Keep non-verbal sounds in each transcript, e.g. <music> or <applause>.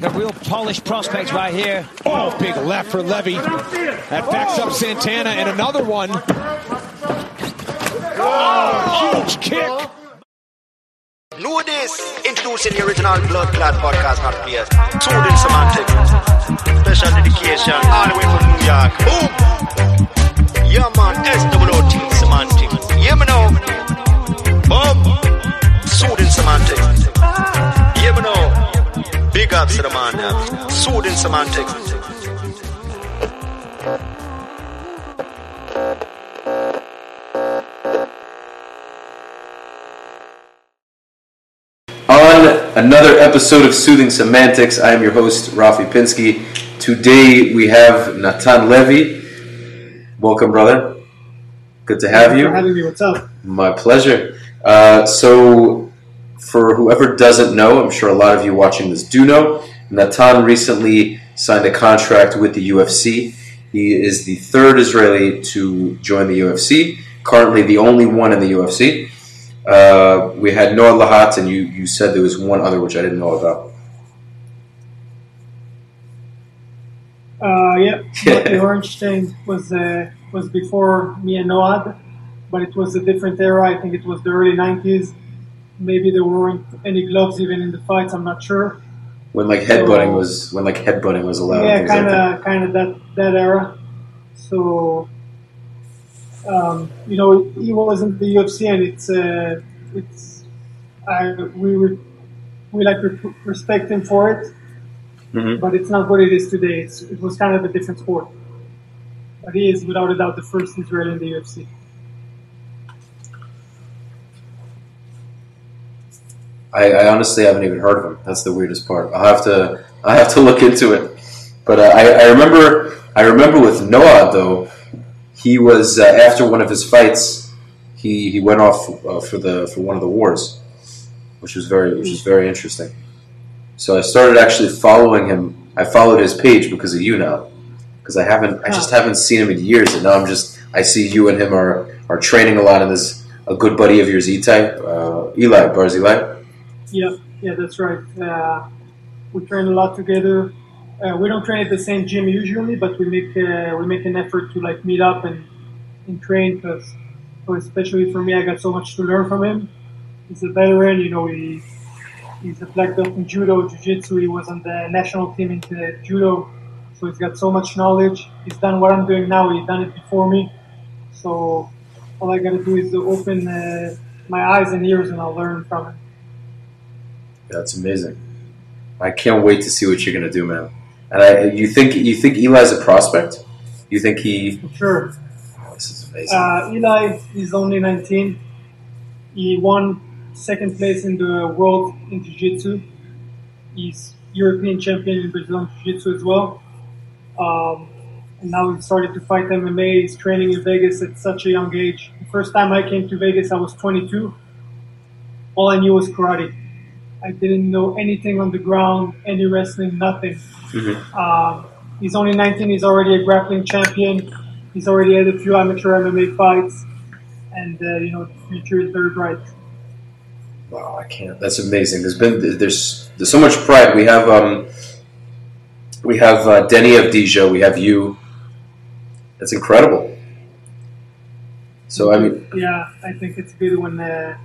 A real polished prospect right here. Oh, big left for Levy. That backs up Santana and another one. Oh, huge kick. Know this. Introducing the original Blood Clad podcast, not players. Soothing semantics. Special dedication all the way from New York. Boom. Yeah, man. SWOT semantics. Yeah, me know. Oh. Boom. Big ups to the man, yeah. Soothing semantics. On another episode of Soothing Semantics, I am your host, Rafi Pinsky. Today we have Natan Levy. Welcome, brother. Good to have Thanks you. for having me. What's up? My pleasure. Uh, so, for whoever doesn't know, I'm sure a lot of you watching this do know, Natan recently signed a contract with the UFC. He is the third Israeli to join the UFC, currently the only one in the UFC. Uh, we had Noad Lahat, and you, you said there was one other which I didn't know about. Uh, yeah, the <laughs> Horenstein was uh, was before me and Noad, but it was a different era. I think it was the early '90s. Maybe there weren't any gloves even in the fights. I'm not sure. When like headbutting was when like headbutting was allowed. yeah, kind of, kind of that that era. So, um, you know, he wasn't the UFC, and it's uh, it's I we we like respect him for it, Mhm. but it's not what it is today. It's, it was kind of a different sport. But he is without a doubt the first Israeli in the UFC. I, I honestly haven't even heard of him. That's the weirdest part. I'll have to I have to <laughs> look into it. But uh, I, I remember I remember with Noad though, he was uh, after one of his fights, he, he went off uh, for the for one of the wars, which was very which was very interesting. So I started actually following him. I followed his page because of you now, because I haven't I just haven't seen him in years, and now I'm just I see you and him are are training a lot, in this. a good buddy of yours, Itai, uh, Eli Barzilai. Yeah, yeah, that's right. Uh, we train a lot together. Uh, we don't train at the same gym usually, but we make uh, we make an effort to like meet up and, and train because, especially for me, I got so much to learn from him. He's a veteran, you know. He he's a black belt in judo, jiu-jitsu. He was on the national team in judo, so he's got so much knowledge. He's done what I'm doing now. He's done it before me, so all I gotta do is open uh, my eyes and ears, and I'll learn from him. That's amazing. I can't wait to see what you're gonna do, man. And I, you think you think Eli's a prospect? You think he? Sure. Oh, this is amazing. Uh, Eli is only 19. He won second place in the world in Jiu-Jitsu. He's European champion in Brazilian Jiu-Jitsu as well. Um, and now he started to fight MMA. He's training in Vegas at such a young age. The first time I came to Vegas, I was 22. All I knew was karate. I didn't know anything on the ground, any wrestling, nothing. Mhm. Um, he's only 19. He's already a grappling champion. He's already had a few amateur MMA fights, and uh, you know the future is very bright. Wow, I can't. That's amazing. There's been there's there's so much pride. We have um we have uh, Denny of Dijon. We have you. That's incredible. So I mean, Yeah, I think it's good when uh,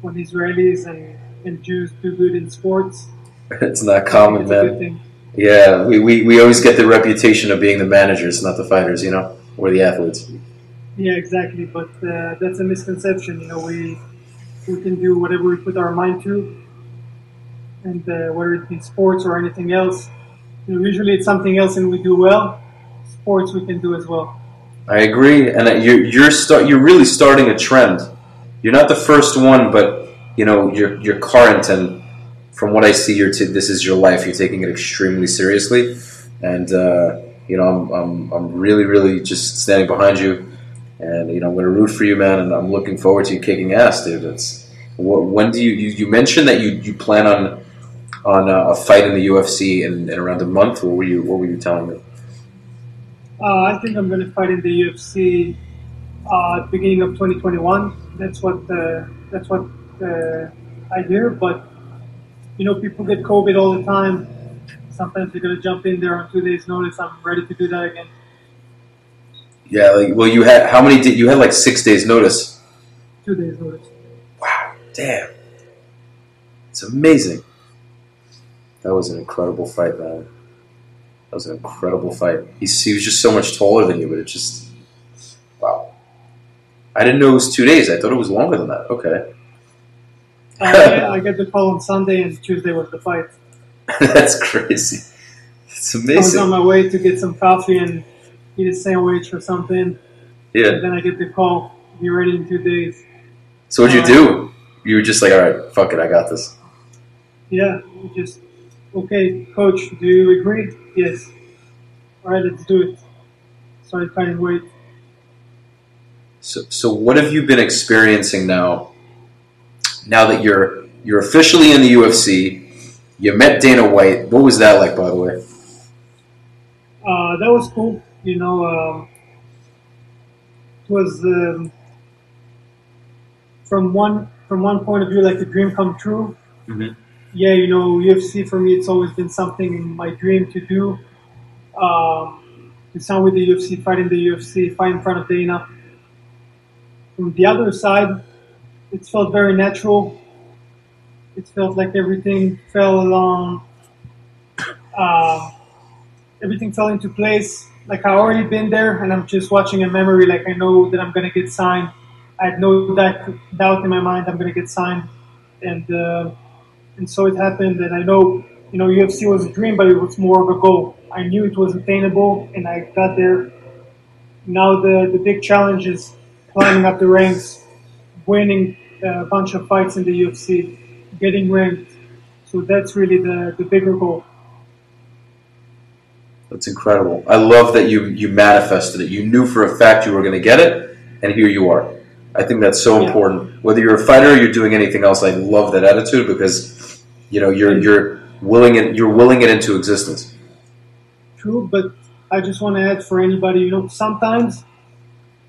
when Israelis and, and Jews do good in sports. <laughs> it's not common, it's man. Yeah, we, we, we always get the reputation of being the managers, not the fighters. You know, or the athletes. Yeah, exactly. But uh, that's a misconception. You know, we we can do whatever we put our mind to, and uh, whether it be sports or anything else. You know, usually it's something else, and we do well. Sports we can do as well. I agree, and you're you're start you're really starting a trend. You're not the first one, but you know you're current, and from what I see, you're t- this is your life. You're taking it extremely seriously, and uh, you know I'm, I'm I'm really really just standing behind you, and you know I'm going to root for you, man, and I'm looking forward to you kicking ass, dude. When do you you, you mentioned that you, you plan on on uh, a fight in the UFC in, in around a month? What were you what were you telling me? Uh, I think I'm going to fight in the UFC uh, beginning of 2021. That's what uh, that's what uh, I hear. But you know, people get COVID all the time, sometimes you're gonna jump in there on two days' notice. I'm ready to do that again. Yeah, like well, you had how many? Did you had like six days notice? Two days' notice. Wow, damn, it's amazing. That was an incredible fight, man. That was an incredible fight. He's, he was just so much taller than you, but it just wow. I didn't know it was two days. I thought it was longer than that. Okay, Uh, <laughs> I get the call on Sunday, and Tuesday was the fight. that's crazy. It's amazing. I was on my way to get some coffee and eat a sandwich or something. Yeah. And then I get the call, be ready in two days. So what'd you do? You were just like, all right, fuck it, I got this. Yeah, just, okay, coach, do you agree? Yes. All right, let's do it. Started cutting weight. So, so what have you been experiencing now? Now that you're you're officially in the UFC, you met Dana White. What was that like, by the way? Uh, that was cool. You know, um, it was um, from one from one point of view like a dream come true. Mhm. Yeah, you know, UFC for me, it's always been something in my dream to do. Um, to sign with the UFC, fight in the UFC, fight in front of Dana. From the other side, it felt very natural. It felt like everything fell along. Uh, everything fell into place. Like I already been there, and I'm just watching a memory. Like I know that I'm gonna get signed. I had no doubt, in my mind I'm gonna get signed, and uh, and so it happened. And I know, you know, UFC was a dream, but it was more of a goal. I knew it was attainable, and I got there. Now the the big challenge is climbing up the ranks, winning a bunch of fights in the UFC, getting ranked. So that's really the, the bigger goal. That's incredible. I love that you you manifested it. You knew for a fact you were going to get it, and here you are. I think that's so Yeah. important. Whether you're a fighter or you're doing anything else, I love that attitude because you know you're you're willing it you're willing it into existence. True, but I just want to add for anybody, you know, sometimes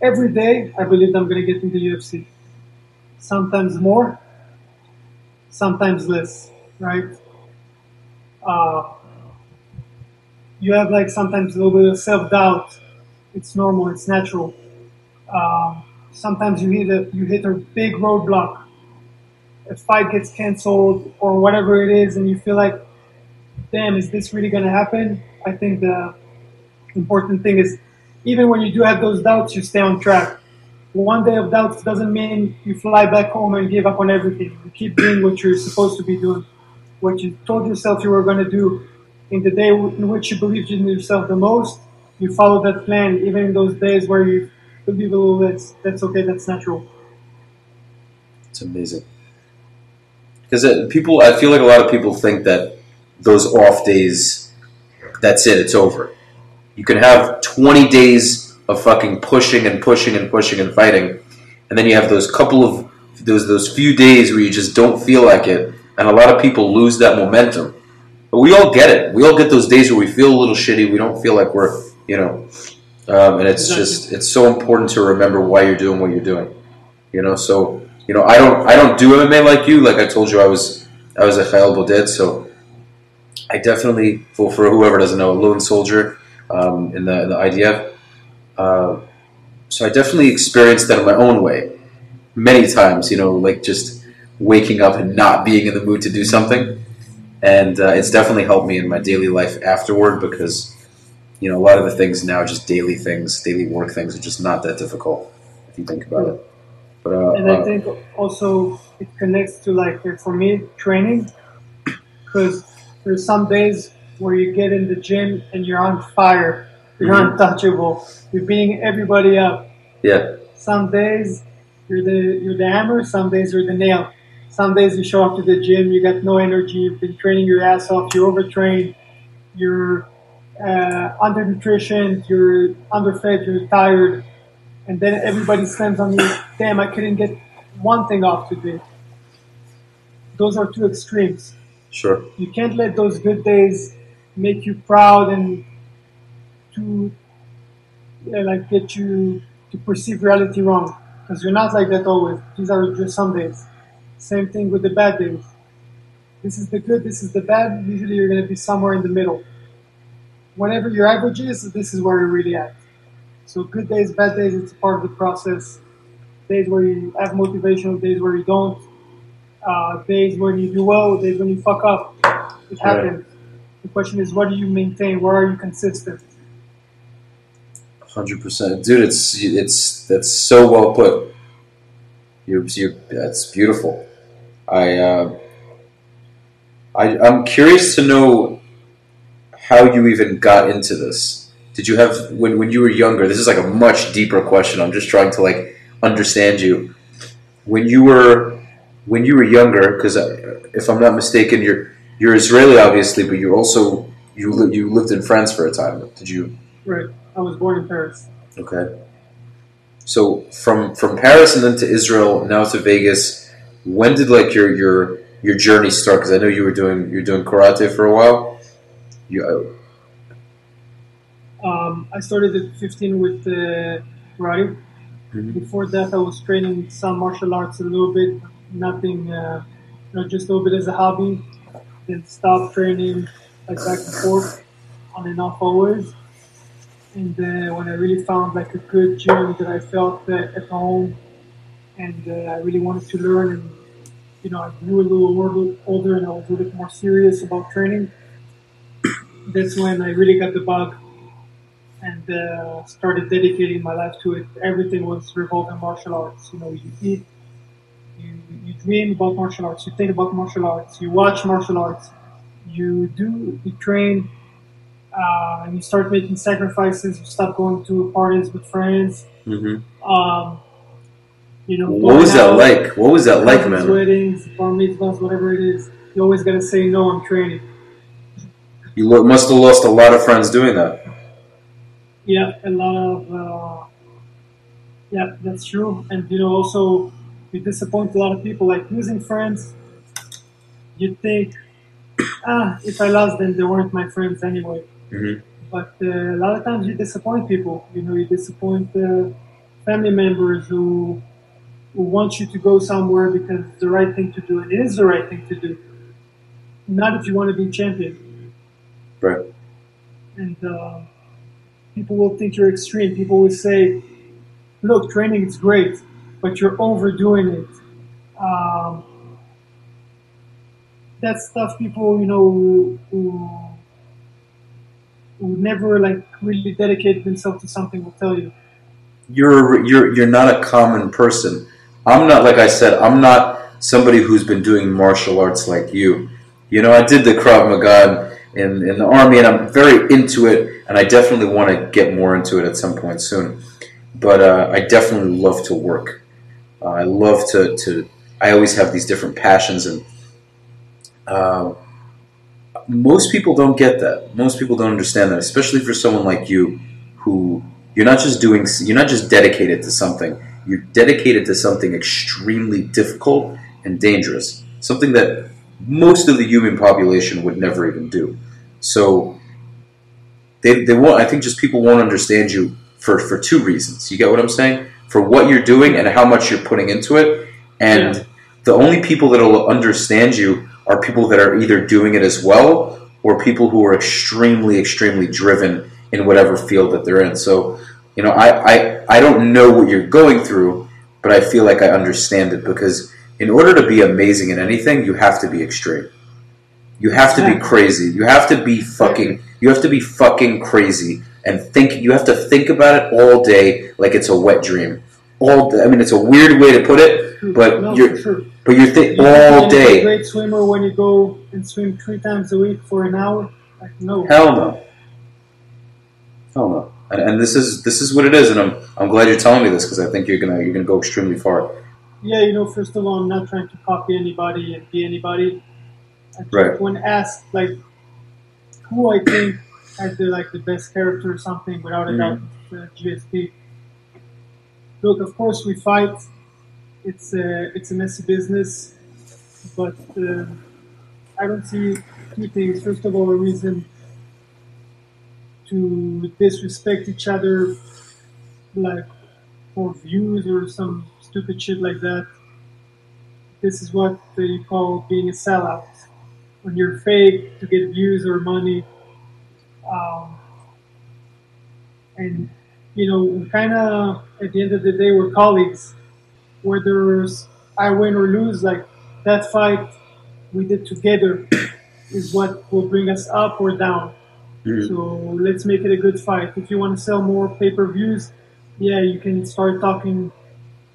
every day I believe I'm going to get into the UFC. Sometimes more, sometimes less, right? Uh, you have like sometimes a little bit of self doubt. It's normal, it's natural. Um, sometimes you hit a you hit a big roadblock. A fight gets canceled or whatever it is, and you feel like, damn, is this really going to happen? I think the important thing is, even when you do have those doubts, you stay on track. One day of doubts doesn't mean you fly back home and give up on everything. You keep doing what you're supposed to be doing, what you told yourself you were going to do. In the day in which you believed in yourself the most, you follow that plan, even in those days where you believe a little less. That's okay. That's natural. It's amazing. Because uh, people, I feel like a lot of people think that those off days, that's it, it's over. You can have 20 days of fucking pushing and pushing and pushing and fighting, and then you have those couple of those those few days where you just don't feel like it, and a lot of people lose that momentum. But we all get it. We all get those days where we feel a little shitty. We don't feel like we're, you know, um, and it's just it's so important to remember why you're doing what you're doing. You know, so you know, I don't I don't do MMA like you. Like I told you, I was I was a Khael Boded, so I definitely for for whoever doesn't know, a lone soldier um, in the in the IDF. Uh, so I definitely experienced that in my own way, many times. You know, like just waking up and not being in the mood to do something, and uh, it's definitely helped me in my daily life afterward because you know a lot of the things now, just daily things, daily work things, are just not that difficult if you think about it. But uh, and I uh, think also it connects to like for me training because there's some days where you get in the gym and you're on fire you're Mhm. untouchable you're beating everybody up yeah, some days you're the you're the hammer some days you're the nail some days you show up to the gym you got no energy you've been training your ass off you're overtrained you're uh, undernutrition you're underfed you're tired and then everybody slams on you. Damn, I couldn't get one thing off today. Those are two extremes. sure, You can't let those good days make you proud and to yeah, like get you to perceive reality wrong because you're not like that always. These are just some days. Same thing with the bad days. this is the good, this is the bad. Usually, you're going to be somewhere in the middle. Whatever your average is, this is where you're really at. So, good days, bad days, it's part of the process. Days where you have motivation, days where you don't. Uh, days when you do well, days when you fuck up. It happens. The question is, what do you maintain? Where are you consistent? Hundred percent, dude. It's it's that's so well put. You're, you're that's beautiful. I, uh, I I'm curious to know how you even got into this. Did you have when when you were younger? This is like a much deeper question. I'm just trying to like understand you. When you were when you were younger, because if I'm not mistaken, you're you're Israeli, obviously, but you're also you li- you lived in France for a time. Did you? Right. I was born in Paris. Okay. So from from Paris and then to Israel, now to Vegas. When did like your your your journey start? Because I know you were doing you're doing karate for a while. You Um, I started at 15 with uh, karate. Mhm. Before that, I was training some martial arts a little bit, nothing, uh, you know, just a little bit as a hobby. Then stopped training, like back and forth, on and off always. And uh, when I really found like a good gym that I felt uh, at home, and uh, I really wanted to learn, and you know, I grew a little older, and I was a little bit more serious about training. <coughs> That's when I really got the bug and uh, started dedicating my life to it. Everything was revolving martial arts. You know, you eat, you, you dream about martial arts, you think about martial arts, you watch martial arts, you do, you train, uh, and you start making sacrifices. You stop going to parties with friends. Mhm. Um, you know, What was that like? What was that like, man? Weddings, bar mitzvahs, whatever it is. You always got to say no. I'm training. You lo- must have lost a lot of friends doing that. Yeah, a lot of uh, yeah, that's true. And you know, also you disappoint a lot of people. Like losing friends, you think, <coughs> ah, if I lost them, they weren't my friends anyway. Mhm. But uh, a lot of times you disappoint people. You know, you disappoint uh, family members who who want you to go somewhere because it's the right thing to do, and it is the right thing to do. Not if you want to be champion Right. and uh, people will think you're extreme. People will say, "Look, training is great, but you're overdoing it." Um, that's stuff people, you know, who, who who never like really dedicated themselves to something will tell you. You're you're you're not a common person. I'm not like I said. I'm not somebody who's been doing martial arts like you. You know, I did the Krav Maga in in the army, and I'm very into it, and I definitely want to get more into it at some point soon. But uh, I definitely love to work. Uh, I love to to. I always have these different passions, and uh, most people don't get that. Most people don't understand that, especially for someone like you, who you're not just doing. You're not just dedicated to something. You're dedicated to something extremely difficult and dangerous. Something that most of the human population would never even do. So they, they won't. I think just people won't understand you for for two reasons. You get what I'm saying? For what you're doing and how much you're putting into it, and Yeah. the only people that will understand you are people that are either doing it as well or people who are extremely, extremely driven in whatever field that they're in. So, you know, I, I, I don't know what you're going through, but I feel like I understand it because in order to be amazing in anything, you have to be extreme. You have to be crazy. You have to be fucking. You have to be fucking crazy and think. You have to think about it all day like it's a wet dream. All. Day. I mean, it's a weird way to put it, but no, you're sure. but you're think You all a day. great swimmer when you go and swim three times a week for an hour. Like no. Hell no. Hell no. And, and this is this is what it is, and I'm I'm glad you're telling me this because I think you're gonna you're gonna go extremely far. Yeah, you know, first of all, I'm not trying to copy anybody and be anybody. Right. when asked like who I think had the like the best character or something, without a doubt, Mm-hmm. it's, uh, GSP. Look, of course we fight. It's a it's a messy business, but uh, I don't see two things. First of all, a reason to disrespect each other, like for views or some stupid shit like that. This is what they call being a sellout. when you're fake to get views or money. Um, and you know, we kind of at the end of the day, we're colleagues. Whether I win or lose, like that fight we did together is what will bring us up or down. Mhm. So let's make it a good fight. If you want to sell more pay per views, yeah, you can start talking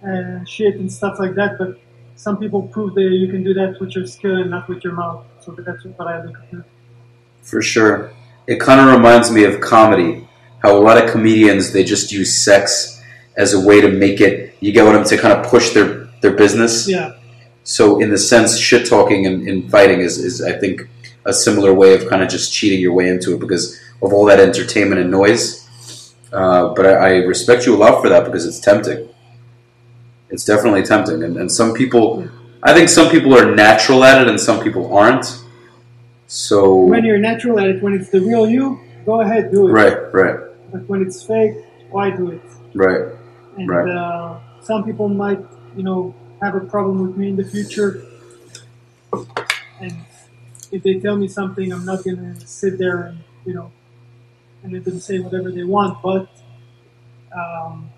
uh, shit and stuff like that. But some people prove that you can do that with your skill and not with your mouth. So that's what I look at. For sure. It kind of reminds me of comedy. How a lot of comedians they just use sex as a way to make it. You get what I'm to kind of push their their business. Yeah, So in the sense, shit talking and, and fighting is, is I think a similar way of kind of just cheating your way into it because of all that entertainment and noise. Uh, but I, I respect you a lot for that because it's tempting. It's definitely tempting, and, and some people, I think some people are natural at it and some people aren't. So when you're natural at it, when it's the real you, go ahead, do it. right, right, But when it's fake, why do it? right. And Right. uh, some people might, you know, have a problem with me in the future. And if they tell me something, I'm not gonna sit there and, you know, and let them say whatever they want. But um,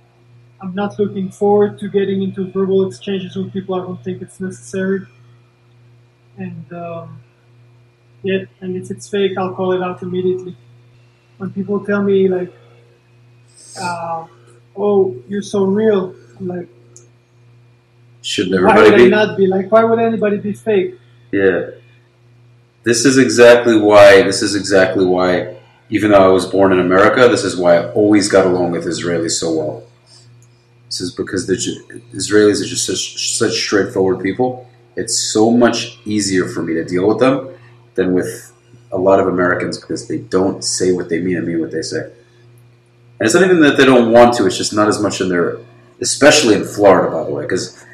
I'm not looking forward to getting into verbal exchanges with people. I don't think it's necessary. And um, yeah, and if it's fake, I'll call it out immediately. When people tell me like, uh, "Oh, you're so real," I'm like, Shouldn't why everybody would I not be? Like, why would anybody be fake? Yeah. This is exactly why. This is exactly why. Even though I was born in America, this is why I always got along with Israelis so well. This is because the Israelis are just such, such straightforward people. It's so much easier for me to deal with them than with a lot of Americans because they don't say what they mean and mean what they say. And it's not even that they don't want to; it's just not as much in their, especially in Florida, by the way. Because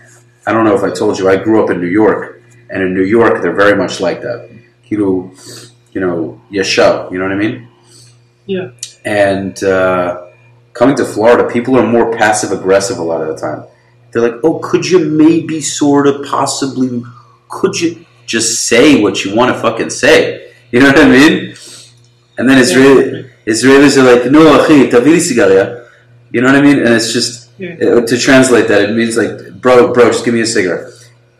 I don't know if I told you, I grew up in New York, and in New York, they're very much like that. Kilo, you know, yeshab, you know what I mean? Yeah, And uh, coming to Florida, people are more passive aggressive a lot of the time. They're like, "Oh, could you maybe, sort of, possibly, could you just say what you want to fucking say?" You know what I mean? And then Israeli Israelis are like, "No, achi, tavili cigaria." You know what I mean? And it's just yeah, uh, to translate that, it means like, bro, bro, just give me a cigarette.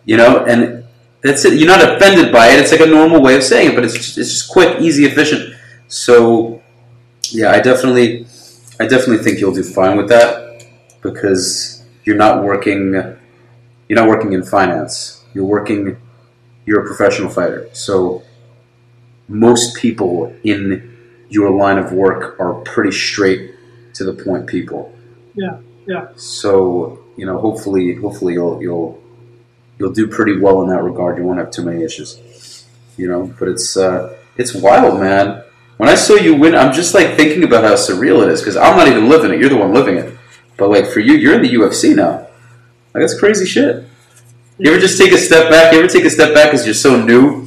You know, and that's it. You're not offended by it. It's like a normal way of saying it, but it's just, it's just quick, easy, efficient. So, yeah, I definitely, I definitely think you'll do fine with that because you're not working, you're not working in finance. You're working, you're a professional fighter. So, most people in your line of work are pretty straight to the point people. yeah, yeah. So you know, hopefully, hopefully you'll you'll you'll do pretty well in that regard. You won't have too many issues. You know, but it's uh, it's wild, man. When I saw you win, I'm just like thinking about how surreal it is because I'm not even living it. You're the one living it. But like for you, you're in the UFC now. Like that's crazy shit. You ever just take a step back? You ever take a step back because you're so new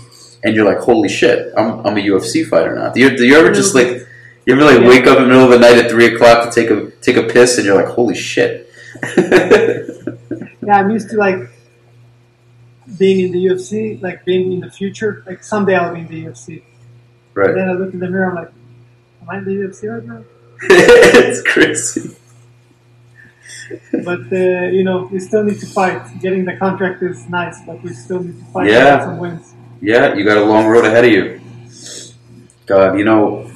and you're like, holy shit, I'm, I'm a UFC fighter now. Do you, do you ever just like you ever like Yeah. wake up in the middle of the night at three o'clock to take a take a piss and you're like, holy shit. <laughs> Yeah, I'm used to like being in the UFC, like being in the future. Like someday I'll be in the UFC. right. Then I look in the mirror, I'm like, am I in the UFC right now? <laughs> it's crazy. But uh, you know, we still need to fight. Getting the contract is nice, but we still need to fight Yeah. to get some wins. Yeah, you got a long road ahead of you. God, you know,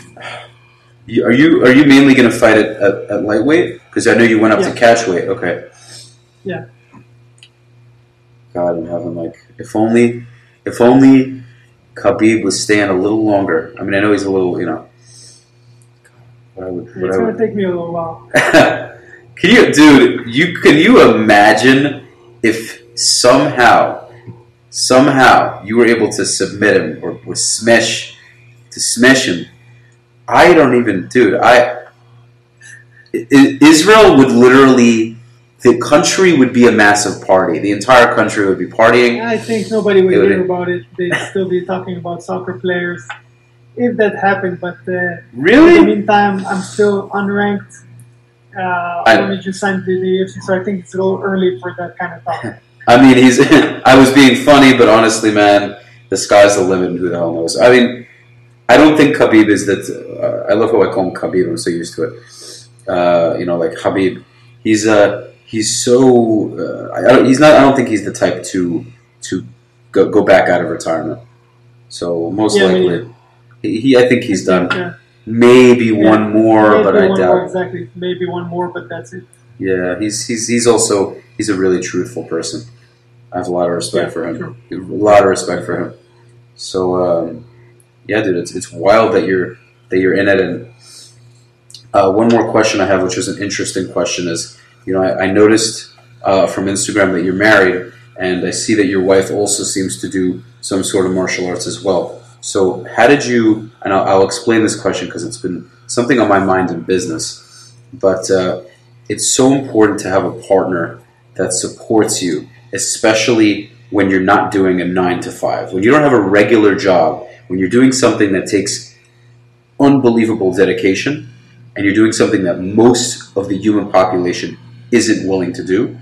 are you are you mainly going to fight at, at, at lightweight? Because I know you went up Yeah. to catch weight. Okay. Yeah. God in heaven, like if only, if only Khabib was staying a little longer. I mean, I know he's a little, you know. What I would, what It's I gonna would, take me a little while. <laughs> can you, dude? You can you imagine if somehow, somehow you were able to submit him or, or smash, to smash him? I don't even, dude. I Israel would literally, the country would be a massive party. The entire country would be partying. I think nobody would would- hear about it. They'd still be talking about soccer players if that happened. But uh, in the Really? meantime, I'm still unranked. Uh, I- I only just signed to the UFC, so I think it's a little early for that kind of talk. <laughs> I mean, he's. <laughs> I was being funny, but honestly, man, the sky's the limit, and who the hell knows? I mean, I don't think Khabib is that. Uh, I love how I call him Khabib. I'm so used to it. Uh, you know, like Khabib. He's uh, he's so. Uh, I don't, he's not. I don't think he's the type to to go, go back out of retirement. So most Yeah, I mean- likely, he, he. I think he's done. Yeah. Maybe Yeah. one more, but I doubt. more, exactly. Maybe one more, but that's it. Yeah, he's he's he's also he's a really truthful person. I have a lot of respect Yeah, for him. true. A lot of respect for him. So um, yeah, dude, it's it's wild that you're that you're in it. And uh, one more question I have, which is an interesting question, is you know I, I noticed uh, from Instagram that you're married, and I see that your wife also seems to do some sort of martial arts as well. So how did you? And I'll, I'll explain this question because it's been something on my mind in business, but. Uh, it's so important to have a partner that supports you, especially when you're not doing a nine to five. When you don't have a regular job, when you're doing something that takes unbelievable dedication, and you're doing something that most of the human population isn't willing to do.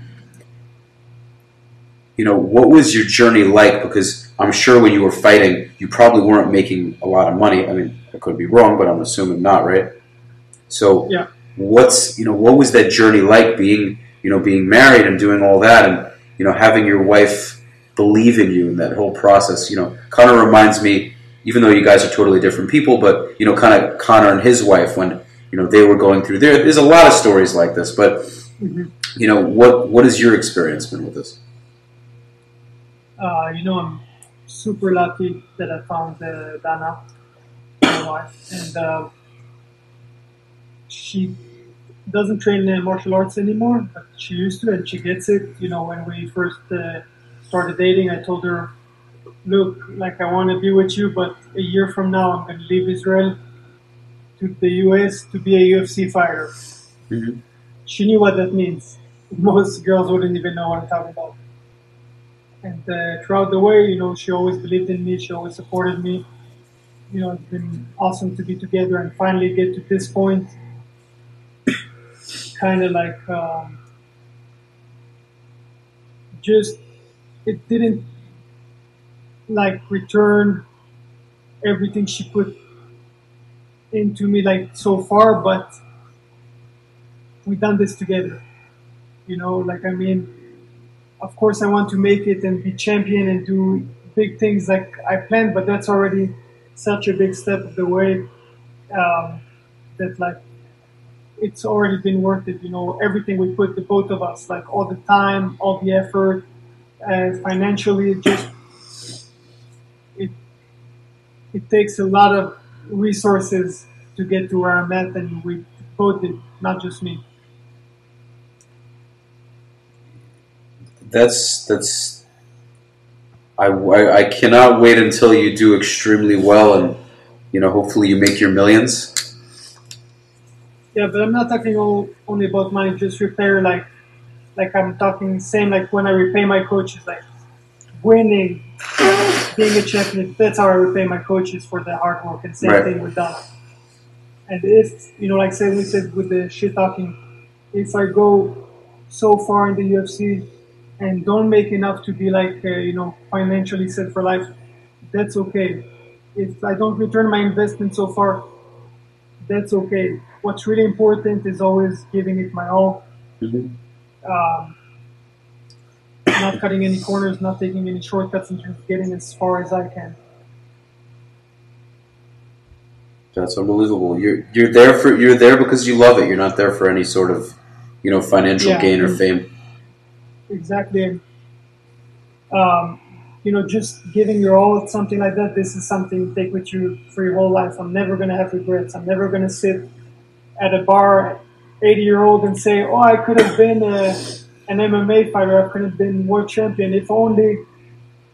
You know, what was your journey like? Because I'm sure when you were fighting, you probably weren't making a lot of money. I mean, I could be wrong, but I'm assuming not, right? So, Yeah. what's you know what was that journey like being you know being married and doing all that and you know having your wife believe in you in that whole process you know kind of reminds me even though you guys are totally different people but you know kind of Conor and his wife when you know they were going through there there's a lot of stories like this but Mhm. you know what what has your experience been with this Uh, you know, I'm super lucky that I found uh, Dana, my wife, and uh, she doesn't train in martial arts anymore, but she used to, and she gets it. You know, when we first uh, started dating, I told her, "Look, like I want to be with you, but a year from now, I'm going to leave Israel to the U.S. to be a UFC fighter." Mhm. She knew what that means. <laughs> Most girls wouldn't even know what I'm talking about. And uh, throughout the way, you know, she always believed in me. She always supported me. You know, it's been awesome to be together and finally get to this point. Kind of like um, just it didn't like return everything she put into me like so far, but we've done this together. You know, like I mean, of course I want to make it and be champion and do big things like I planned, but that's already such a big step of the way um, that like it's already been worth it. You know, everything we put the both of us, like all the time, all the effort, and financially, it just it it takes a lot of resources to get to where I'm at, and we both did, not just me. that's that's I, I cannot wait until you do extremely well and you know hopefully you make your millions Yeah, but I'm not talking all, only about money. Just repair, like, like I'm talking same like when I repay my coaches, like winning, being a champion. That's how I repay my coaches for the hard work. And same Right. thing with Donna. And if you know, like say we said with the shit talking, if I go so far in the UFC and don't make enough to be like uh, you know financially set for life, that's okay. If I don't return my investment so far, that's okay. What's really important is always giving it my all. Um, not cutting any corners, not taking any shortcuts, and just getting as far as I can. That's unbelievable. You're you're there for you're there because you love it. You're not there for any sort of you know financial Yeah. gain or fame. Exactly. Um, you know, just giving your all at something like that, this is something you take with you for your whole life. I'm never going to have regrets. I'm never going to sit at a bar, 80 year old, and say, oh, I could have been uh, a, an MMA fighter. I could have been world champion. If only,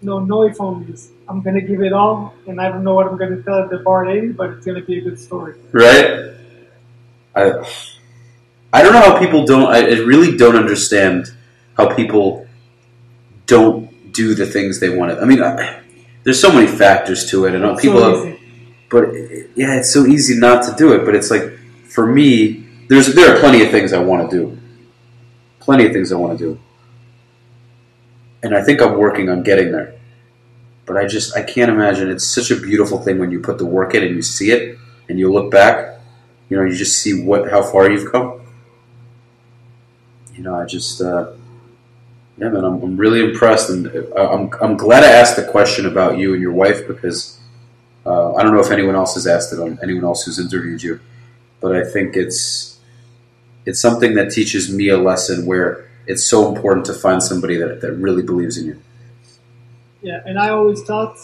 no, no if onlys. I'm going to give it all, and I don't know what I'm going to tell at the bar at 80, but it's going to be a good story. Right? I I don't know how people don't. I, I really don't understand how people don't do the things they want to. I mean, I, there's so many factors to it, and It's people. so have, but yeah, it's so easy not to do it. But it's like for me, there's there are plenty of things I want to do, plenty of things I want to do, and I think I'm working on getting there. but I just I can't imagine. It's such a beautiful thing when you put the work in and you see it, and you look back. You know, you just see what how far you've come. You know, I just. Uh, yeah, man, I'm, I'm really impressed, and uh, I'm, I'm glad I asked the question about you and your wife because uh, I don't know if anyone else has asked it on anyone else who's interviewed you, but I think it's it's something that teaches me a lesson where it's so important to find somebody that, that really believes in you. Yeah, and I always thought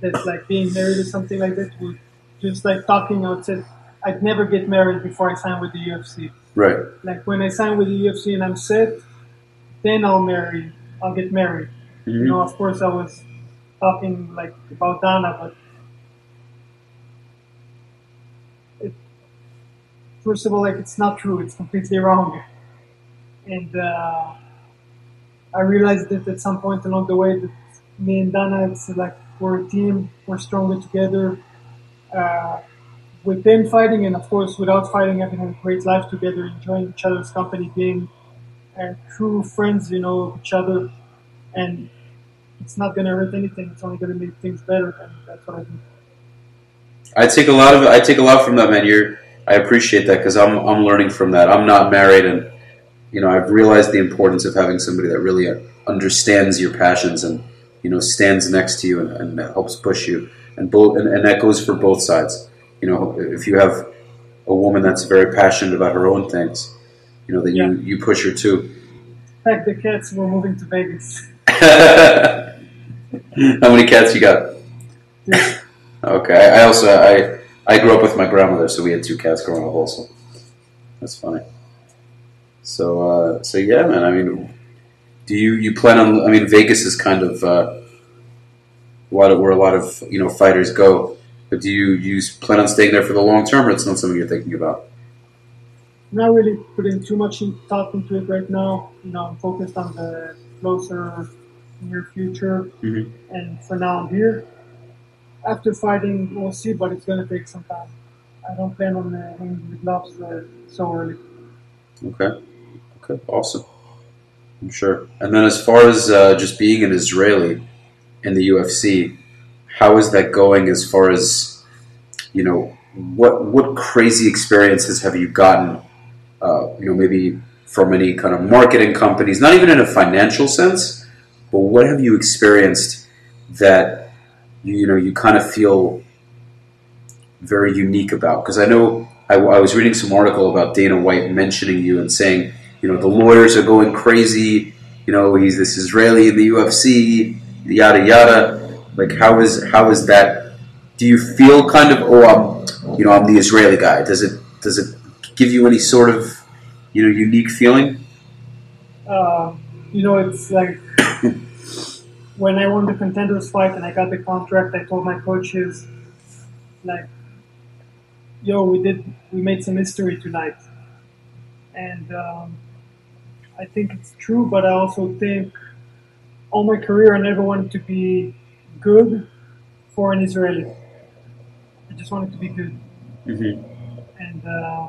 that like being married or something like that would just like talking. Would say I'd never get married before I sign with the UFC. Right. Like when I sign with the UFC and I'm set, then I'll marry. I'll get married. You Mhm. know, of course, I was talking like about Dana, but first of all, like it's not true. It's completely wrong. And uh, I realized that at some point along the way that me and Dana, it's like we're a team. We're stronger together. Uh, within fighting, and of course, without fighting, having a great life together, enjoying each other's company, being uh, true friends, you know, each other, and it's not going to hurt anything. It's only going to make things better, and that's what I do. I take a lot of I take a lot from that, man. You're I appreciate that because I'm I'm learning from that. I'm not married, and you know I've realized the importance of having somebody that really understands your passions and you know stands next to you and, and helps push you. And both and, and that goes for both sides. You know, if you have a woman that's very passionate about her own things, you know, then you you push her too. Pack the cats. We're moving to Vegas. <laughs> How many cats you got? Dude, Okay, I also I I grew up with my grandmother, so we had two cats growing up also. That's funny. So uh, so yeah, man. I mean, do you you plan on? I mean, Vegas is kind of uh, a lot of where a lot of you know fighters go. But do you you plan on staying there for the long term, or it's not something you're thinking about? I'm not really putting too much in- thought into it right now. You know, I'm focused on the closer near future, Mhm. and for now I'm here. After fighting, we'll see, but it's going to take some time. I don't plan on uh, hanging the gloves uh, so early. Okay. Okay. Awesome. I'm sure. And then, as far as uh, just being an Israeli in the UFC, how is that going? As far as you know, what what crazy experiences have you gotten? Uh, you know, maybe from any kind of marketing companies, not even in a financial sense, but what have you experienced that you, you know you kind of feel very unique about? Because I know I, I was reading some article about Dana White mentioning you and saying, you know, the lawyers are going crazy. You know, he's this Israeli in the UFC, yada yada. Like, how is how is that? Do you feel kind of, oh, I'm, you know, I'm the Israeli guy? Does it does it give you any sort of, you know, unique feeling? Uh, you know, it's like when I won the contenders fight and I got the contract, I told my coaches, like, yo, we did, we made some history tonight. And um, I think it's true, but I also think all my career I never wanted to be good for an Israeli. I just wanted to be good. Mm-hmm. And uh,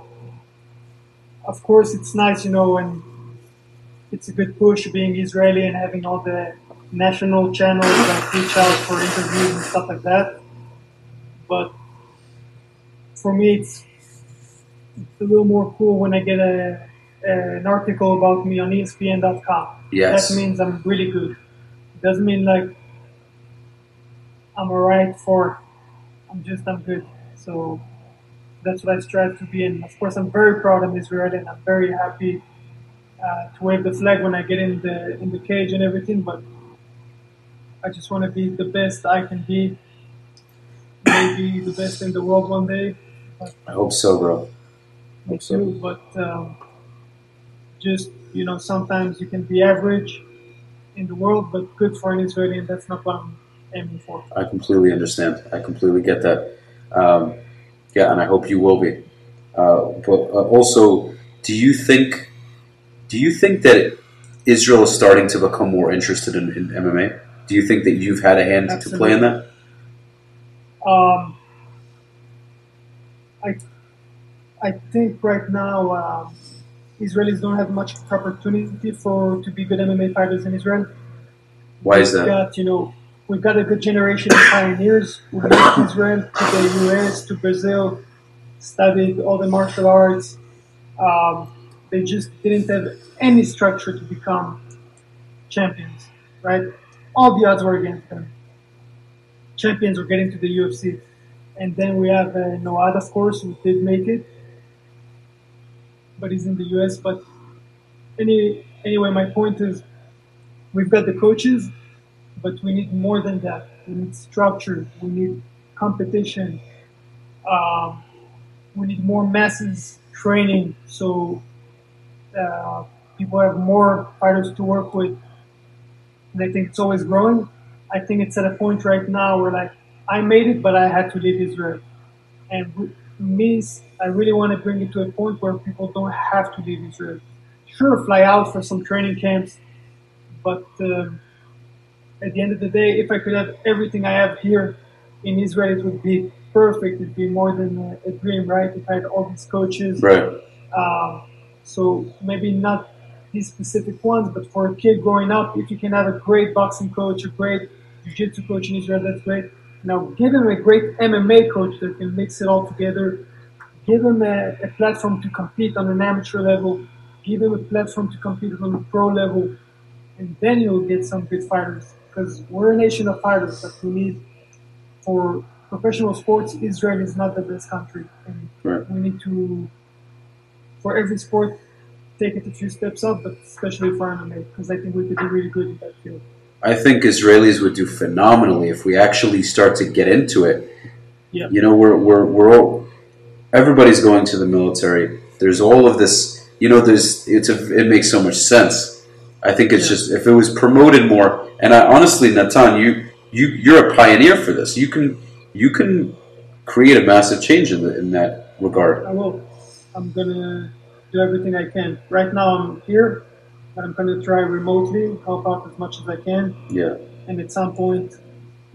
of course, it's nice, you know, when it's a good push being Israeli and having all the national channels that reach out for interviews and stuff like that. But for me, it's, it's a little more cool when I get a, an article about me on ESPN.com. Yes. That means I'm really good. It doesn't mean like I'm alright for, I'm just, I'm good. So that's what I strive to be. And of course, I'm very proud of Israel and I'm very happy uh, to wave the flag when I get in the in the cage and everything. But I just want to be the best I can be. Maybe the best in the world one day. I hope so, bro. Me too. But um, just you know, sometimes you can be average in the world, but good for an Israeli, and that's not what I'm aiming for. I completely understand. I completely get that. Um, yeah, and I hope you will be. Uh, but uh, also, do you think? Do you think that Israel is starting to become more interested in, in MMA? Do you think that you've had a hand to play in that? Um, I, I think right now um, Israelis don't have much opportunity for to be good MMA fighters in Israel. Why is that? Got you know we've got a good generation of pioneers who left Israel to the US, to Brazil, studied all the martial arts. Um, they just didn't have any structure to become champions, right? All the odds were against them. Champions were getting to the UFC. And then we have uh, Noad, of course, who did make it, but he's in the US. But any, anyway, my point is we've got the coaches, but we need more than that. We need structure, we need competition, um, we need more masses training so uh, people have more fighters to work with. And I think it's always growing. I think it's at a point right now where like I made it, but I had to leave Israel. And me, I really want to bring it to a point where people don't have to leave Israel. Sure, fly out for some training camps, but um, at the end of the day, if I could have everything I have here in Israel, it would be perfect. It'd be more than a, a dream, right? If I had all these coaches, Right. um, so maybe not these specific ones, but for a kid growing up, if you can have a great boxing coach, a great jiu-jitsu coach in Israel, that's great. Now give him a great MMA coach that can mix it all together. Give him a, a platform to compete on an amateur level. Give him a platform to compete on a pro level, and then you'll get some good fighters. Because we're a nation of fighters that we need for professional sports. Israel is not the best country, and Right. we need to for every sport take it a few steps up, but especially for MMA because I think we could do really good in that field. I think Israelis would do phenomenally if we actually start to get into it. Yeah. You know, we're we're we're all, everybody's going to the military. There's all of this. You know, there's it's a, it makes so much sense. I think it's Yeah. just if it was promoted more. And I honestly, Natan, you you you're a pioneer for this. You can you can create a massive change in the, in that regard. I will. I'm gonna do everything I can. Right now I'm here, but I'm gonna try remotely, help out as much as I can, Yeah. and at some point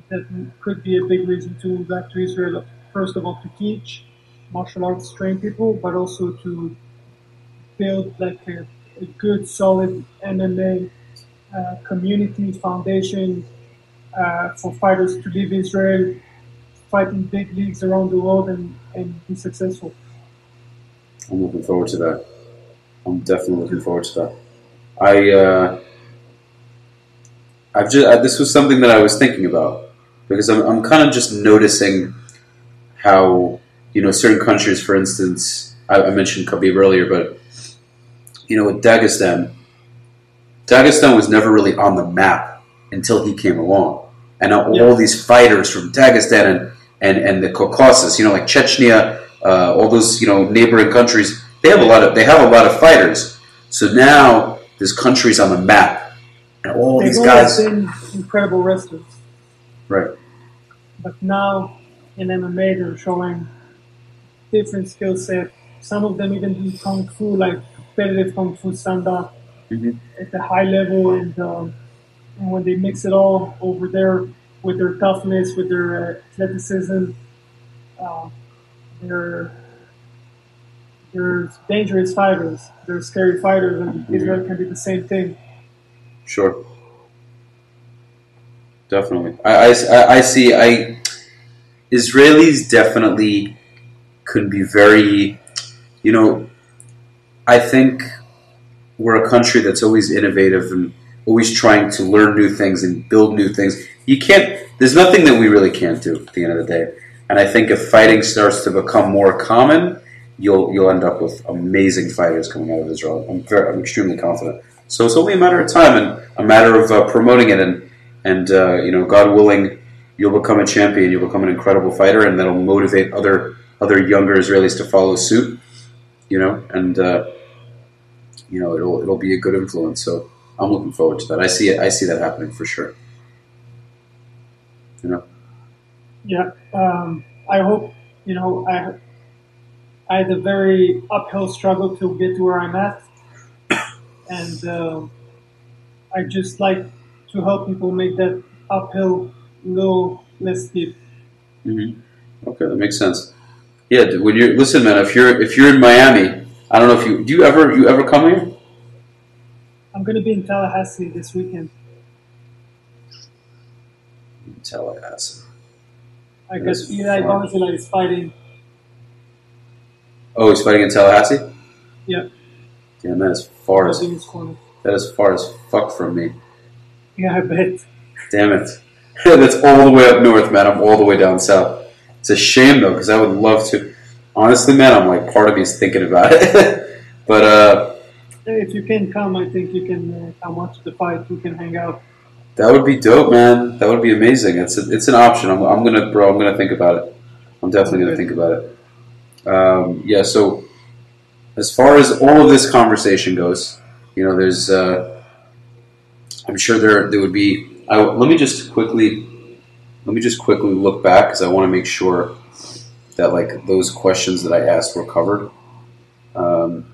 that could be a big reason to move back to Israel. First of all, to teach martial arts, train people, but also to build like a, a good, solid MMA uh, community foundation uh, for fighters to leave Israel, fight in big leagues around the world, and, and be successful. I'm looking forward to that. I'm definitely looking forward to that. I, uh, I've just uh, this was something that I was thinking about because I'm, I'm kind of just noticing how you know certain countries, for instance, I, I mentioned Khabib earlier, but you know with Dagestan, Dagestan was never really on the map until he came along, and all Yeah. these fighters from Dagestan and and, and the Caucasus, you know, like Chechnya, uh, all those you know neighboring countries, they have a lot of they have a lot of fighters. So now this country's on the map, and all They've these guys, been incredible wrestlers, right? but now in MMA they're showing different skill set. Some of them even do kung fu, like competitive kung fu stand up Mhm. at the high level, and, um, and when they mix it all over there with their toughness, with their uh, athleticism, uh, they're they're dangerous fighters. They're scary fighters, and Israel mm-hmm. can be the same thing. Sure. Definitely. I, I, I see. I Israelis definitely could be very, you know, I think we're a country that's always innovative and always trying to learn new things and build new things. You can't. There's nothing that we really can't do at the end of the day. And I think if fighting starts to become more common, you'll you'll end up with amazing fighters coming out of Israel. I'm very, I'm extremely confident. So it's only a matter of time and a matter of uh, promoting it and and uh, you know, God willing, you'll become a champion. You'll become an incredible fighter, and that'll motivate other other younger Israelis to follow suit. You know, and uh, you know it'll it'll be a good influence. So I'm looking forward to that. I see it. I see that happening for sure. You know. Yeah, um, I hope you know I I had a very uphill struggle to get to where I'm at, <coughs> and uh, I just like to help people make that uphill little less steep. Mm-hmm. Okay, that makes sense. Yeah, when you're listen, man. If you're if you're in Miami, I don't know if you do you ever you ever come here. I'm going to be in Tallahassee this weekend. Tallahassee. I guess Eli. Barzilai is fighting. Oh, he's fighting in Tallahassee. Yeah, Damn, that is far as that is far as fuck from me. Yeah, I bet. Damn it. <laughs> That's all the way up north, man. I'm all the way down south. It's a shame though, because I would love to. Honestly, man, I'm like part of me is thinking about it. <laughs> but uh, If you can come, I think you can uh, come watch the fight. We can hang out. That would be dope, man. That would be amazing. It's a, it's an option. I'm, I'm gonna, bro. I'm gonna think about it. I'm definitely gonna think about it. Um, yeah. So, as far as all of this conversation goes, you know, there's. Uh, I'm sure there there would be. I, let me just quickly. Let me just quickly look back because I want to make sure that like those questions that I asked were covered. Um,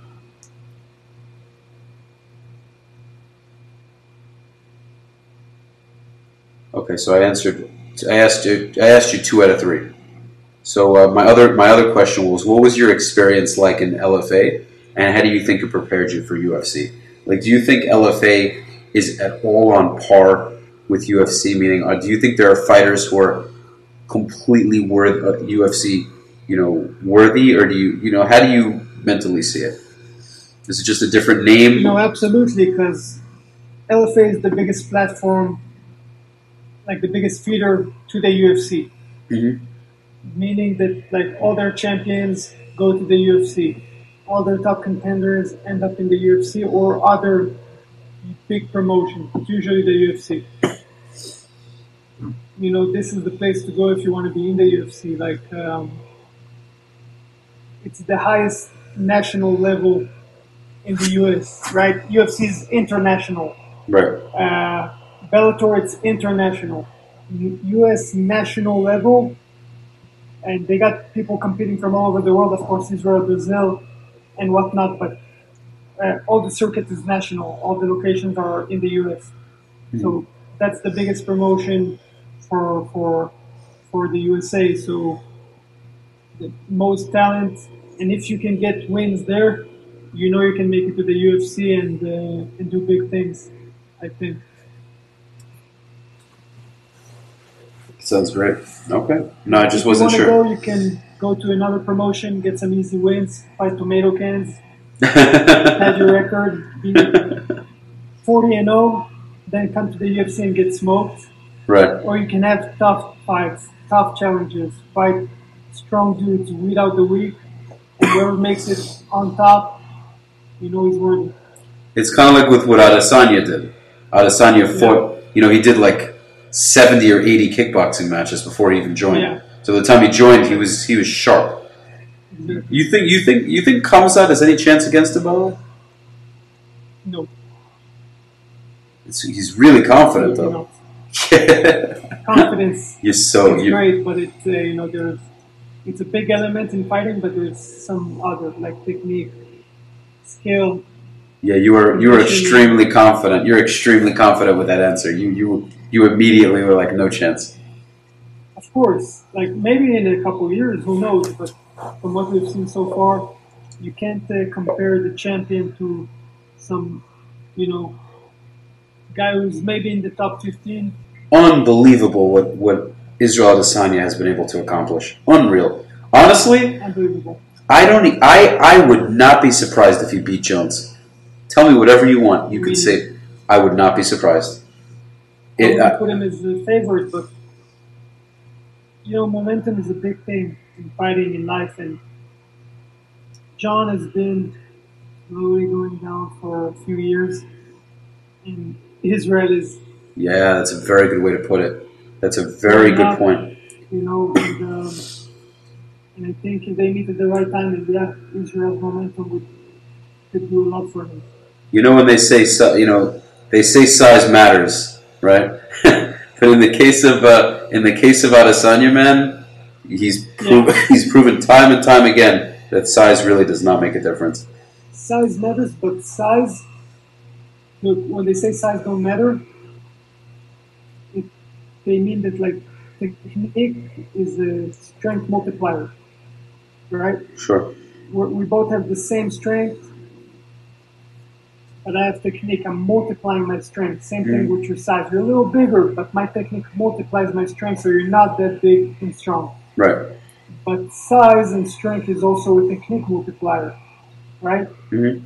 okay, so I answered. I asked you. I asked you two out of three. So uh, my other my other question was, what was your experience like in LFA, and how do you think it prepared you for UFC? Like, do you think LFA is at all on par with UFC? Meaning, uh, do you think there are fighters who are completely worth uh, UFC, you know, worthy, or do you, you know, how do you mentally see it? Is it just a different name? No, absolutely, because LFA is the biggest platform, like the biggest feeder to the UFC. Mhm. Meaning that like all their champions go to the UFC, all their top contenders end up in the UFC or other big promotion. It's usually the UFC. You know, this is the place to go if you want to be in the UFC. Like, um, it's the highest national level in the US, right? UFC is international. Right. Uh, Bellator, it's international. US national level, and they got people competing from all over the world, of course, Israel, Brazil, and whatnot, but uh, all the circuit is national. All the locations are in the US. So that's the biggest promotion for, for, for the USA. So the most talent, and if you can get wins there, you know you can make it to the UFC and uh, and do big things. I think. Sounds great. Okay. No, I just if wasn't you sure. Go, you can go to another promotion, get some easy wins, fight tomato cans, <laughs> have your record, be 40 and 0, then come to the UFC and get smoked. right. Or you can have tough fights, tough challenges, fight strong dudes weed out the weak, whoever makes it on top, you know he's worthy. It's kind of like with what Adesanya did. Adesanya fought, you know, he did like 70 or 80 kickboxing matches before he even joined. Yeah. So the time he joined, he was he was sharp. You think you think you think Khamzat has any chance against him, by the way? No, It's, he's really confident you though. <laughs> confidence You're so it's you great, but it's uh, you know there's it's a big element in fighting, but there's some other like technique, skill. Yeah you were you were extremely confident. You're extremely confident with that answer. You you you immediately were like no chance. Of course, like maybe in a couple of years, who knows? But from what we've seen so far, you can't uh, compare the champion to some, you know, guy who's maybe in the top 15. Unbelievable what what Israel Adesanya has been able to accomplish. Unreal. Honestly, Unbelievable. I don't. I I would not be surprised if he beat Jones. Tell me whatever you want. You could say I would not be surprised. I It, wouldn't uh, put him as a favorite, but you know, momentum is a big thing in fighting in life, and Jon has been slowly going down for a few years, and Israel is, yeah, that's a very good way to put it. That's a very good point. you know, and, um, and I think if they meet at the right time, and yeah, Israel's momentum would could do a lot for him. You know when they say you know they say size matters, right? <laughs> but in the case of uh, in the case of Adesanya, man, he's proven, <laughs> he's proven time and time again that size really does not make a difference. size matters, but size. Look, when they say size don't matter, it, they mean that like technique is a strength multiplier, right? Sure. We're, we both have the same strength, but I have technique. I'm multiplying my strength. Same thing with your size. You're a little bigger, but my technique multiplies my strength, so you're not that big and strong. Right. But size and strength is also a technique multiplier, right? Mhm.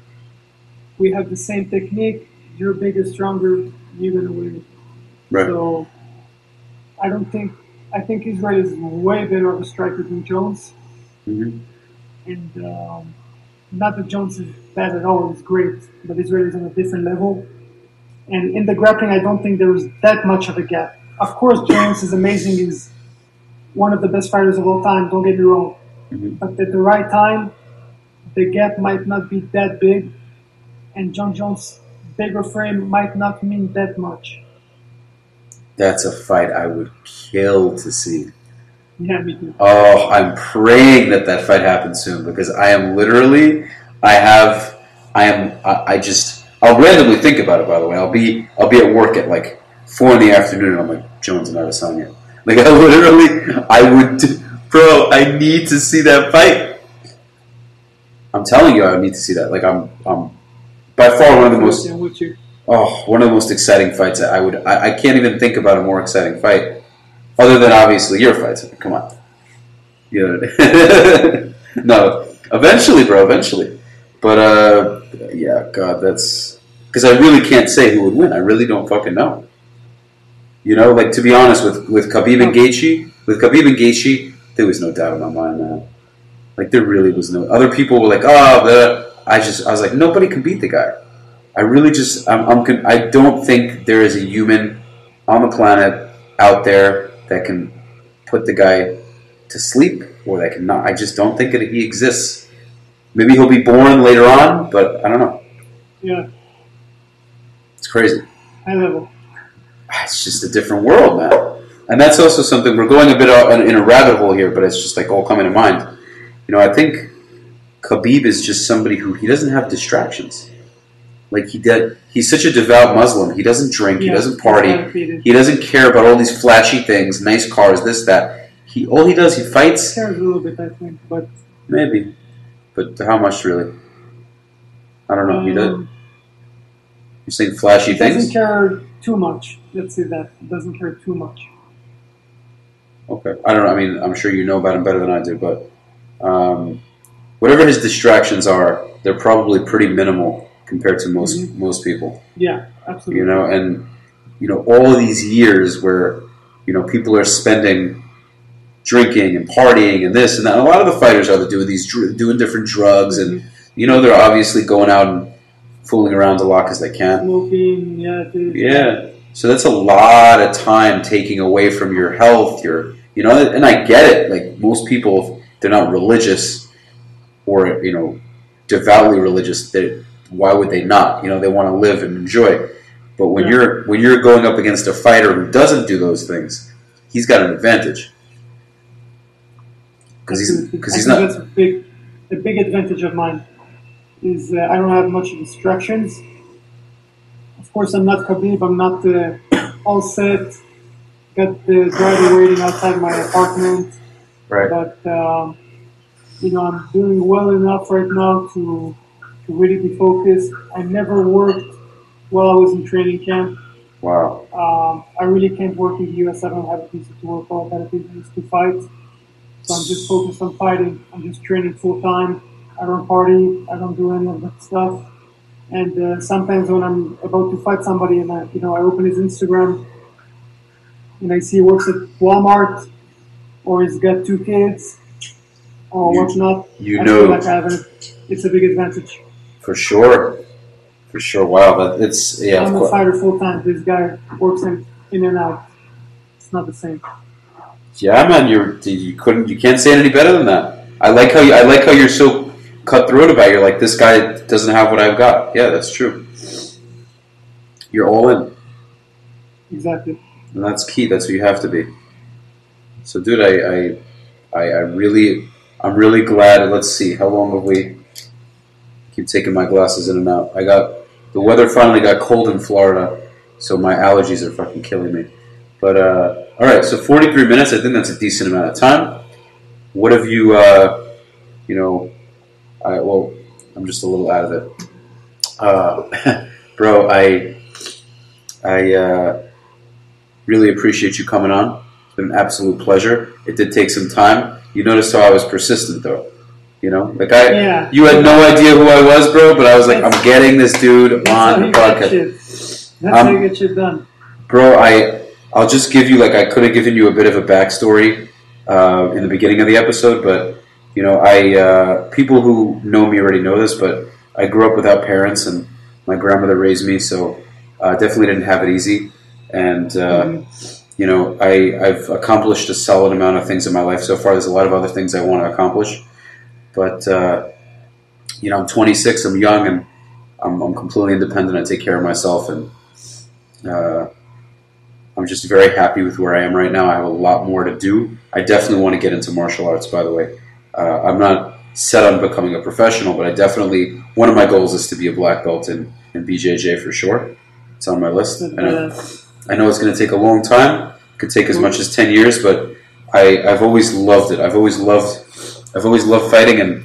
We have the same technique. You're bigger, stronger. You're gonna win. Right. So I don't think I think Israel is way better of a striker than Jones, Mhm. and um, not that Jones is bad at all. He's great, but Israel is on a different level. And in the grappling, I don't think there is that much of a gap. Of course, Jones is amazing. He's one of the best fighters of all time. Don't get me wrong, Mhm. but at the right time, the gap might not be that big, and Jon Jones' bigger frame might not mean that much. That's a fight I would kill to see. Yeah, me too. Oh, I'm praying that that fight happens soon because I am literally, I have, I am, I, I just, I'll randomly think about it. By the way, I'll be, I'll be at work at like four in the afternoon, and I'm like Jones and Adesanya. Like <laughs> I literally, I would, bro. I need to see that fight. I'm telling you, I need to see that. Like I'm, I'm by far one of the most Yeah, with you. Oh, one of the most exciting fights. I would. I, I can't even think about a more exciting fight, other than obviously your fights. Come on. You know, <laughs> no, eventually, bro. Eventually, but uh, yeah, God, that's because I really can't say who would win. I really don't fucking know. You know, like to be honest, with with Khabib and Gaethje, with Khabib and Gaethje, there was no doubt in my mind, man. Like there really was no. Other people were like, oh, the. I just, I was like, nobody can beat the guy. I really just I'm, I'm I don't think there is a human on the planet out there that can put the guy to sleep or that can not. I just don't think that he exists. Maybe he'll be born later on, but I don't know. Yeah, It's crazy. high ah, level. It's just a different world, man. And that's also something we're going a bit uh, in a rabbit hole here, but it's just like all coming to mind. You know, I think Khabib is just somebody who he doesn't have distractions. Like he did, he's such a devout Muslim. He doesn't drink. He doesn't party. He doesn't care about all these flashy things, nice cars, this, that. He all he does, he fights, He Cares a little bit, I think, but maybe, but how much really? I don't know. he does. um, You're saying flashy things? he doesn't care too much. Let's say that he doesn't care too much. Okay, I don't know. I mean, I'm sure you know about him better than I do, but um, whatever his distractions are, they're probably pretty minimal compared to most Mhm. most people. Yeah, absolutely. you know and you know all of these years where you know people are spending drinking and partying and this and that and a lot of the fighters are doing these doing different drugs and you know they're obviously going out and fooling around a lot because they can Smoking, yeah, dude. yeah so that's a lot of time taking away from your health your you know and i get it like most people they're not religious or you know devoutly religious they why would they not you know they want to live and enjoy but when Yeah. you're when you're going up against a fighter who doesn't do those things he's got an advantage because he's because he's not That's a big, a big advantage of mine. Is uh, I don't have much distractions. Of course, I'm not Khabib. I'm not uh, all set. Got the driver waiting outside my apartment. right But um, you know, I'm doing well enough right now to to really be focused. I never worked while I was in training camp. wow Um, I really can't work in the US. I don't have a visa to work or I got a visa to fight. So I'm just focused on fighting. I'm just training full time. I don't party. I don't do any of that stuff. And uh, sometimes when I'm about to fight somebody and I, you know, I open his Instagram and I see he works at Walmart or he's got two kids or You- whatnot. you I know- feel like I have an, it's a big advantage. For sure for sure wow but it's yeah I'm a fighter full time. This guy works in, in and out. It's not the same. Yeah, man, you're you couldn't you can't say it any better than that. I like how you I like how you're so cutthroat about. It. You're like this guy doesn't have what I've got. Yeah, that's true. You're all in, Exactly. and that's key. That's what you have to be. So, dude, I I I, I really I'm really glad. Let's see, how long have we? Keep taking my glasses in and out. I got the weather finally got cold in Florida, so my allergies are fucking killing me. But uh, all right, so 43 minutes. I think that's a decent amount of time. What have you? Uh, you know, I well, I'm just a little out of it. Uh, <laughs> bro, I I uh, really appreciate you coming on. It's been an absolute pleasure. It did take some time. You noticed how I was persistent, though. You know, like I, Yeah. you had no idea who I was, bro. But I was like, That's- I'm getting this dude on the podcast. That's Um, how you get shit done. Bro, I I'll just give you like I could have given you a bit of a backstory uh, in the beginning of the episode, but you know I uh, people who know me already know this, but I grew up without parents, and my grandmother raised me, so uh, definitely didn't have it easy, and uh, you know I I've accomplished a solid amount of things in my life so far. There's a lot of other things I want to accomplish, but uh, you know I'm 26, I'm young, and I'm, I'm completely independent. I take care of myself, and uh, I'm just very happy with where I am right now. I have a lot more to do. I definitely want to get into martial arts, by the way. Uh, I'm not set on becoming a professional, but I definitely, one of my goals is to be a black belt in, in BJJ for sure. It's on my list. And I, I know it's going to take a long time. It could take as much as 10 years, but I, I've always loved it. I've always loved, I've always loved fighting and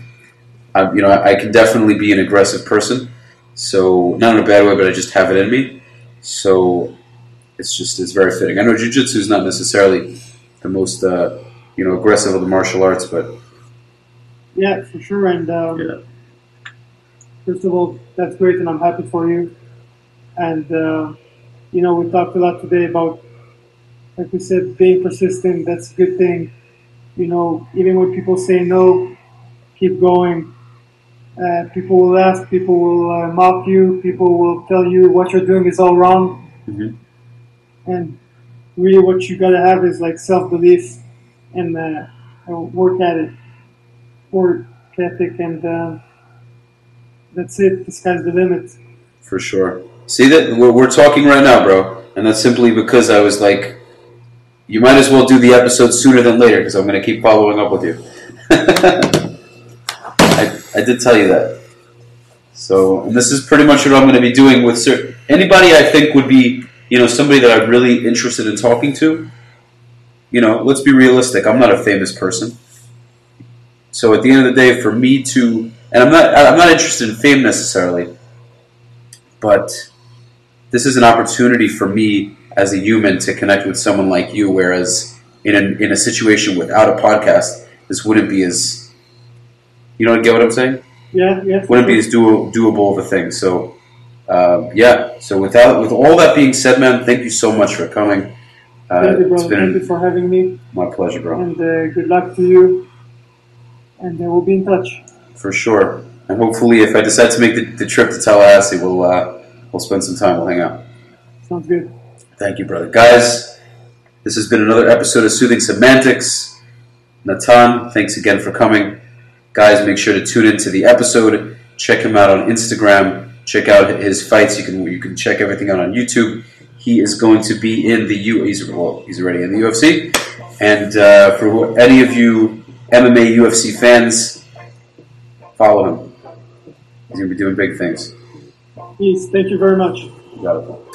I, you know, I, I can definitely be an aggressive person. So not in a bad way, but I just have it in me. So it's just it's very fitting. I know jujitsu is not necessarily the most uh, you know aggressive of the martial arts, but Yeah, for sure. And um, Yeah. first of all, that's great, and I'm happy for you. And uh, you know, we talked a lot today about, like we said, being persistent. That's a good thing. You know, even when people say no, keep going. Uh, people will ask, people will uh, mock you, people will tell you what you're doing is all wrong. Mhm. And really, what you gotta have is like self belief and uh, work at it work ethic, and uh, that's it. The sky's the limit. for sure. See that we're, we're talking right now, bro, and that's simply because I was like, you might as well do the episode sooner than later because I'm going to keep following up with you. <laughs> I, I did tell you that. So, and this is pretty much what I'm going to be doing with certain anybody I think would be, you know, somebody that I'm really interested in talking to. You know, let's be realistic. I'm not a famous person. So at the end of the day, for me to, and I'm not, I'm not interested in fame necessarily, but this is an opportunity for me as a human to connect with someone like you. Whereas in a, in a situation without a podcast, this wouldn't be as, you know, get what I'm saying? Yeah, yeah. Wouldn't be as do, doable of a thing. So, um, yeah. So without, with all that being said, man, thank you so much for coming. Uh, Thank you, it's brother. Thank you for having me, my pleasure, bro. and uh, good luck to you. And uh, we'll be in touch. For sure. And hopefully, if I decide to make the, the trip to Tallahassee, we'll uh, we'll spend some time. We'll hang out. Sounds good. Thank you, brother. Guys, this has been another episode of Soothing Semantics. Natan, thanks again for coming. Guys, make sure to tune into the episode. Check him out on Instagram. Check out his fights. You can you can check everything out on YouTube. He is going to be in the U. He's well, he's already in the UFC. And uh, for who, any of you MMA UFC fans, follow him. He's going to be doing big things. Peace. Thank you very much. You